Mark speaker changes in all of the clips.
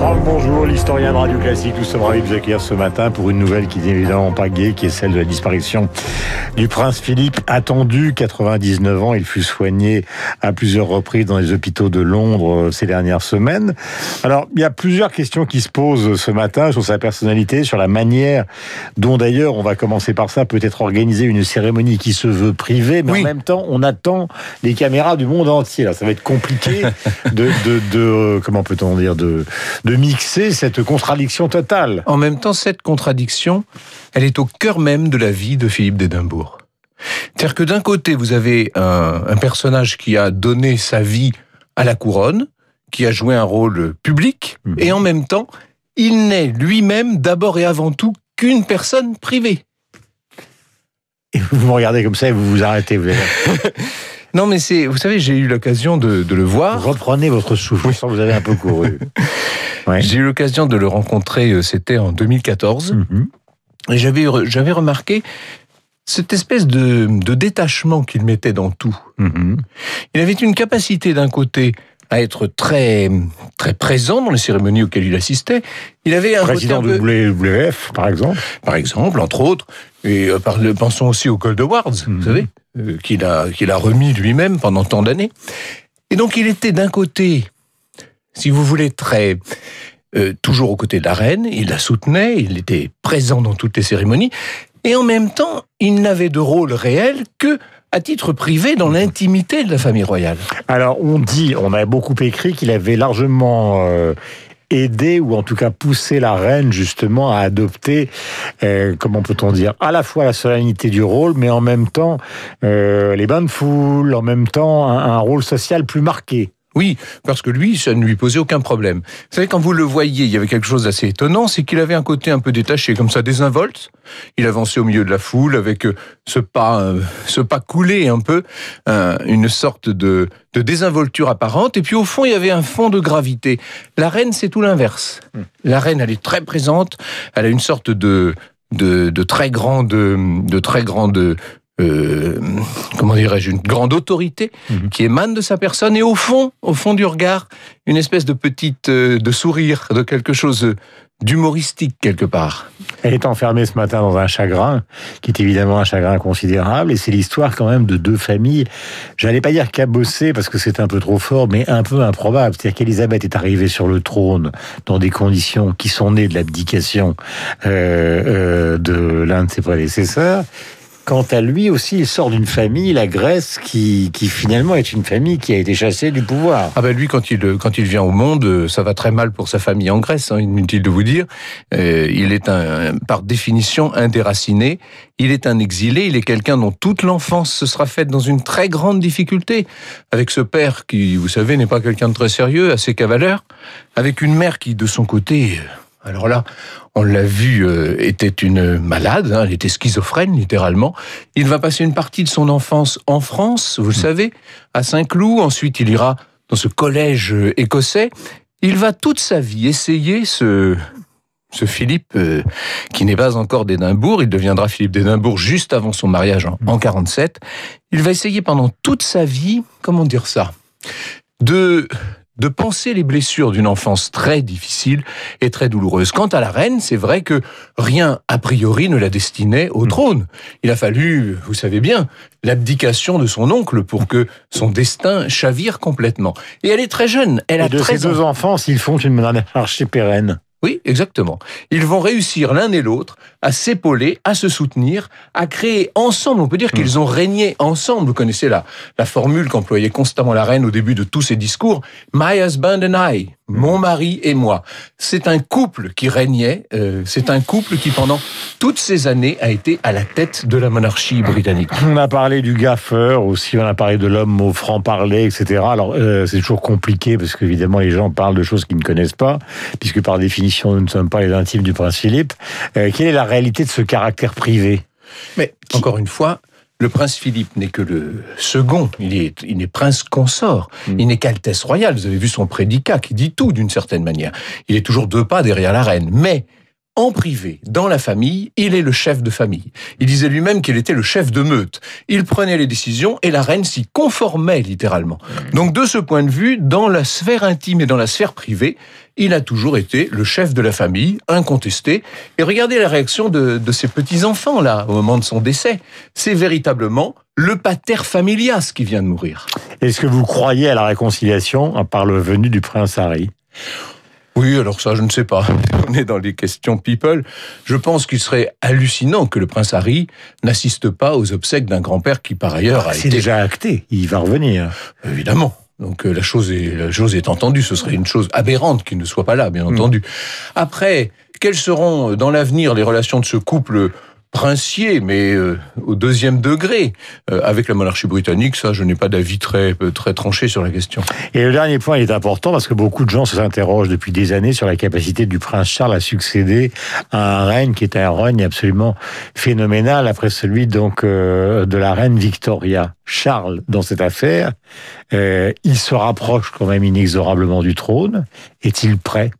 Speaker 1: Franck, bonjour, l'historien de Radio Classique. Nous sommes ravis de vous accueillir ce matin pour une nouvelle qui n'est évidemment pas gaie, qui est celle de la disparition du prince Philippe. Attendu, 99 ans, il fut soigné à plusieurs reprises dans les hôpitaux de Londres euh, ces dernières semaines. Alors, il y a plusieurs questions qui se posent ce matin sur sa personnalité, sur la manière dont d'ailleurs, on va commencer par ça, peut-être organiser une cérémonie qui se veut privée, mais
Speaker 2: Oui.
Speaker 1: en même temps, on attend les caméras du monde entier. Alors, ça va être compliqué de, de, de euh, comment peut-on dire, de, de mixer cette contradiction totale.
Speaker 2: En même temps, cette contradiction, elle est au cœur même de la vie de Philippe d'Édimbourg. C'est-à-dire que d'un côté, vous avez un, un personnage qui a donné sa vie à la couronne, qui a joué un rôle public,
Speaker 1: Mhm.
Speaker 2: et en même temps, il n'est lui-même d'abord et avant tout qu'une personne privée.
Speaker 1: Et vous me regardez comme ça et vous vous arrêtez. Vous,
Speaker 2: Non, mais c'est, vous savez, j'ai eu l'occasion de, de le voir.
Speaker 1: reprenez votre souffle. Que vous avez un peu couru. Ouais.
Speaker 2: J'ai eu l'occasion de le rencontrer, euh, c'était en 2014.
Speaker 1: Mhm.
Speaker 2: Et j'avais, j'avais remarqué cette espèce de, de détachement qu'il mettait dans tout.
Speaker 1: Mhm.
Speaker 2: Il avait une capacité d'un côté à être très très présent dans les cérémonies auxquelles il assistait. Il avait un
Speaker 1: Président de WWF, par exemple.
Speaker 2: par exemple, entre autres, et euh, par le- pensons aussi au Gold Awards,
Speaker 1: Mhm.
Speaker 2: vous savez, euh, qu'il a qu'il a remis lui-même pendant tant d'années. Et donc il était d'un côté, si vous voulez, très euh, toujours aux côtés de la reine, il la soutenait, il était présent dans toutes les cérémonies, et en même temps, il n'avait de rôle réel que à titre privé dans l'intimité de la famille royale.
Speaker 1: Alors, on dit, on a beaucoup écrit qu'il avait largement euh, aidé ou en tout cas poussé la reine justement à adopter, euh, comment peut-on dire, à la fois la solennité du rôle, mais en même temps les bains de foule, en même temps un rôle social plus marqué.
Speaker 2: Oui, parce que lui, ça ne lui posait aucun problème. Vous savez, quand vous le voyiez, il y avait quelque chose d'assez étonnant, c'est qu'il avait un côté un peu détaché, comme ça, désinvolte. Il avançait au milieu de la foule avec euh, ce pas, euh, ce pas coulé un peu, euh, une sorte de, de désinvolture apparente. Et puis au fond, il y avait un fond de gravité. La reine, c'est tout l'inverse. La reine, elle est très présente. Elle a une sorte de de, de très grande, de très grande euh, comment dirais-je, une grande autorité
Speaker 1: Mhm.
Speaker 2: qui émane de sa personne et au fond, au fond du regard, une espèce de petite, euh, de sourire, de quelque chose d'humoristique quelque part.
Speaker 1: Elle est enfermée ce matin dans un chagrin, qui est évidemment un chagrin considérable, et c'est l'histoire quand même de deux familles. J'allais pas dire cabossées parce que c'est un peu trop fort, mais un peu improbable. C'est-à-dire qu'Élisabeth est arrivée sur le trône dans des conditions qui sont nées de l'abdication euh, euh, de l'un de ses prédécesseurs. Quant à lui aussi, il sort d'une famille, la Grèce, qui, qui finalement est une famille qui a été chassée du pouvoir.
Speaker 2: Ah ben lui, quand il, quand il vient au monde, euh, ça va très mal pour sa famille en Grèce, hein, inutile de vous dire. Euh, il est un, par définition un déraciné, il est un exilé, il est quelqu'un dont toute l'enfance se sera faite dans une très grande difficulté, avec ce père qui, vous savez, n'est pas quelqu'un de très sérieux, assez cavaleur, avec une mère qui, de son côté, euh, alors là, on l'a vu, euh, était une malade, hein, elle était schizophrène littéralement. Il va passer une partie de son enfance en France, vous le savez, à Saint-Cloud. Ensuite, il ira dans ce collège euh, écossais. Il va toute sa vie essayer ce ce Philippe euh, qui n'est pas encore d'Édimbourg, il deviendra Philippe d'Édimbourg juste avant son mariage en, en 47. Il va essayer pendant toute sa vie, comment dire ça, de de penser les blessures d'une enfance très difficile et très douloureuse. Quant à la reine, c'est vrai que rien, a priori, ne la destinait au trône. Il a fallu, vous savez bien, l'abdication de son oncle pour que son destin chavire complètement. Et elle est très jeune, elle
Speaker 1: Et
Speaker 2: a
Speaker 1: de ces
Speaker 2: 13 ans.
Speaker 1: deux enfants, s'ils font une monarchie pérenne.
Speaker 2: Oui, exactement. Ils vont réussir l'un et l'autre à s'épauler, à se soutenir, à créer ensemble. On peut dire qu'ils ont régné ensemble. Vous connaissez la, la formule qu'employait constamment la reine au début de tous ses discours. My husband and I. Mon mari et moi. C'est un couple qui régnait. euh, c'est un couple qui, pendant toutes ces années, a été à la tête de la monarchie britannique.
Speaker 1: On a parlé du gaffeur aussi, on a parlé de l'homme au franc-parler, etc. Alors, euh, c'est toujours compliqué parce qu'évidemment, les gens parlent de choses qu'ils ne connaissent pas, puisque par définition, nous ne sommes pas les intimes du prince Philippe. Euh, quelle est la réalité de ce caractère privé?
Speaker 2: Mais encore une fois, le prince Philippe n'est que le second. Il est, il n'est prince consort. Il n'est qu'altesse royale. Vous avez vu son prédicat qui dit tout d'une certaine manière. Il est toujours deux pas derrière la reine. Mais en privé, dans la famille, il est le chef de famille. Il disait lui-même qu'il était le chef de meute. Il prenait les décisions et la reine s'y conformait littéralement. Donc de ce point de vue, dans la sphère intime et dans la sphère privée, il a toujours été le chef de la famille, incontesté. Et regardez la réaction de, de ses petits-enfants, là, au moment de son décès. C'est véritablement le pater familias qui vient de mourir.
Speaker 1: Est-ce que vous croyez à la réconciliation par le venu du prince Harry?
Speaker 2: Oui, alors ça, je ne sais pas. On est dans les questions people. Je pense qu'il serait hallucinant que le prince Harry n'assiste pas aux obsèques d'un grand-père qui, par ailleurs, a
Speaker 1: C'est
Speaker 2: été...
Speaker 1: déjà acté, il va revenir.
Speaker 2: Évidemment. Donc euh, la chose est la chose est entendue. Ce serait une chose aberrante qu'il ne soit pas là, bien entendu. Après, quelles seront dans l'avenir les relations de ce couple princier, mais euh, au deuxième degré, euh, avec la monarchie britannique, ça, je n'ai pas d'avis très euh, très tranché sur la question.
Speaker 1: Et le dernier point est important parce que beaucoup de gens s'interrogent depuis des années sur la capacité du prince Charles à succéder à un règne qui est un règne absolument phénoménal après celui donc euh, de la reine Victoria. Charles, dans cette affaire, euh, il se rapproche quand même inexorablement du trône. Est-il prêt?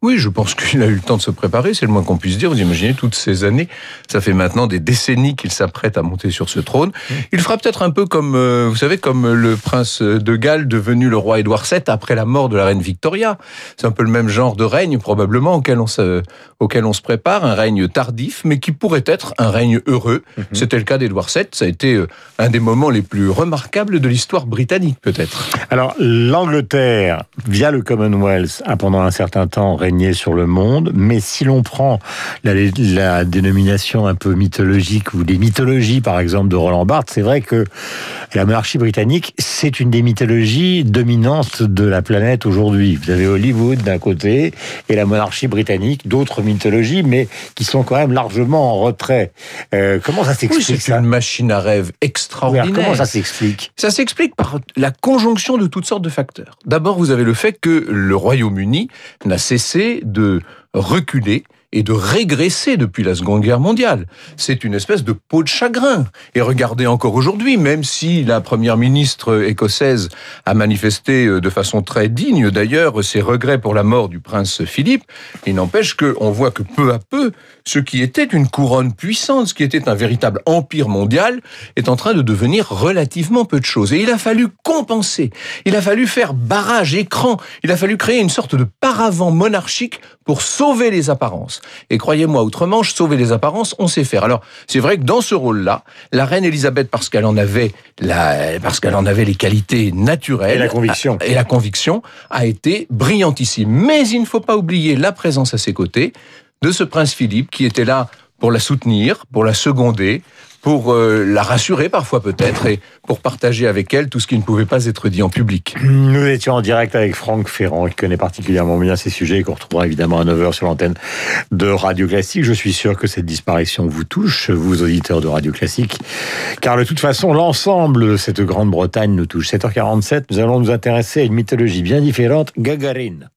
Speaker 2: Oui, je pense qu'il a eu le temps de se préparer, c'est le moins qu'on puisse dire. Vous imaginez toutes ces années, ça fait maintenant des décennies qu'il s'apprête à monter sur ce trône. Il fera peut-être un peu comme, euh, vous savez, comme le prince de Galles devenu le roi Édouard VII après la mort de la reine Victoria. C'est un peu le même genre de règne probablement auquel on se, auquel on se prépare, un règne tardif, mais qui pourrait être un règne heureux. C'était le cas d'Édouard VII. Ça a été euh, un des moments les plus remarquables de l'histoire britannique, peut-être.
Speaker 1: Alors, l'Angleterre, via le Commonwealth, a pendant un certain temps sur le monde, mais si l'on prend la, la dénomination un peu mythologique ou les mythologies, par exemple, de Roland Barthes, c'est vrai que la monarchie britannique, c'est une des mythologies dominantes de la planète aujourd'hui. Vous avez Hollywood d'un côté et la monarchie britannique, d'autres mythologies, mais qui sont quand même largement en retrait. Euh, comment ça
Speaker 2: Oui,
Speaker 1: s'explique
Speaker 2: c'est
Speaker 1: ça
Speaker 2: une machine à rêve
Speaker 1: Oui,
Speaker 2: extraordinaire.
Speaker 1: Comment ça s'explique
Speaker 2: Ça s'explique par la conjonction de toutes sortes de facteurs. D'abord, vous avez le fait que le Royaume-Uni n'a cessé de reculer et de régresser depuis la Seconde Guerre mondiale. C'est une espèce de peau de chagrin. Et regardez encore aujourd'hui, même si la première ministre écossaise a manifesté euh, de façon très digne d'ailleurs ses regrets pour la mort du prince Philippe, il n'empêche qu'on voit que peu à peu, ce qui était une couronne puissante, ce qui était un véritable empire mondial, est en train de devenir relativement peu de choses. Et il a fallu compenser, il a fallu faire barrage, écran, il a fallu créer une sorte de paravent monarchique pour sauver les apparences. Et croyez-moi, outre-Manche, sauver les apparences, on sait faire. Alors, c'est vrai que dans ce rôle-là, la reine Elisabeth, parce qu'elle en avait la, parce qu'elle en avait les qualités naturelles.
Speaker 1: Et la conviction.
Speaker 2: a- Et la conviction a été brillantissime. Mais il ne faut pas oublier la présence à ses côtés de ce prince Philippe qui était là pour la soutenir, pour la seconder, pour euh, la rassurer parfois peut-être et pour partager avec elle tout ce qui ne pouvait pas être dit en public.
Speaker 1: Nous étions en direct avec Franck Ferrand, qui connaît particulièrement bien ces sujets et qu'on retrouvera évidemment à 9h sur l'antenne de Radio Classique. Je suis sûr que cette disparition vous touche, vous auditeurs de Radio Classique, car de toute façon, l'ensemble de cette Grande-Bretagne nous touche. 7h47, nous allons nous intéresser à une mythologie bien différente, Gagarine.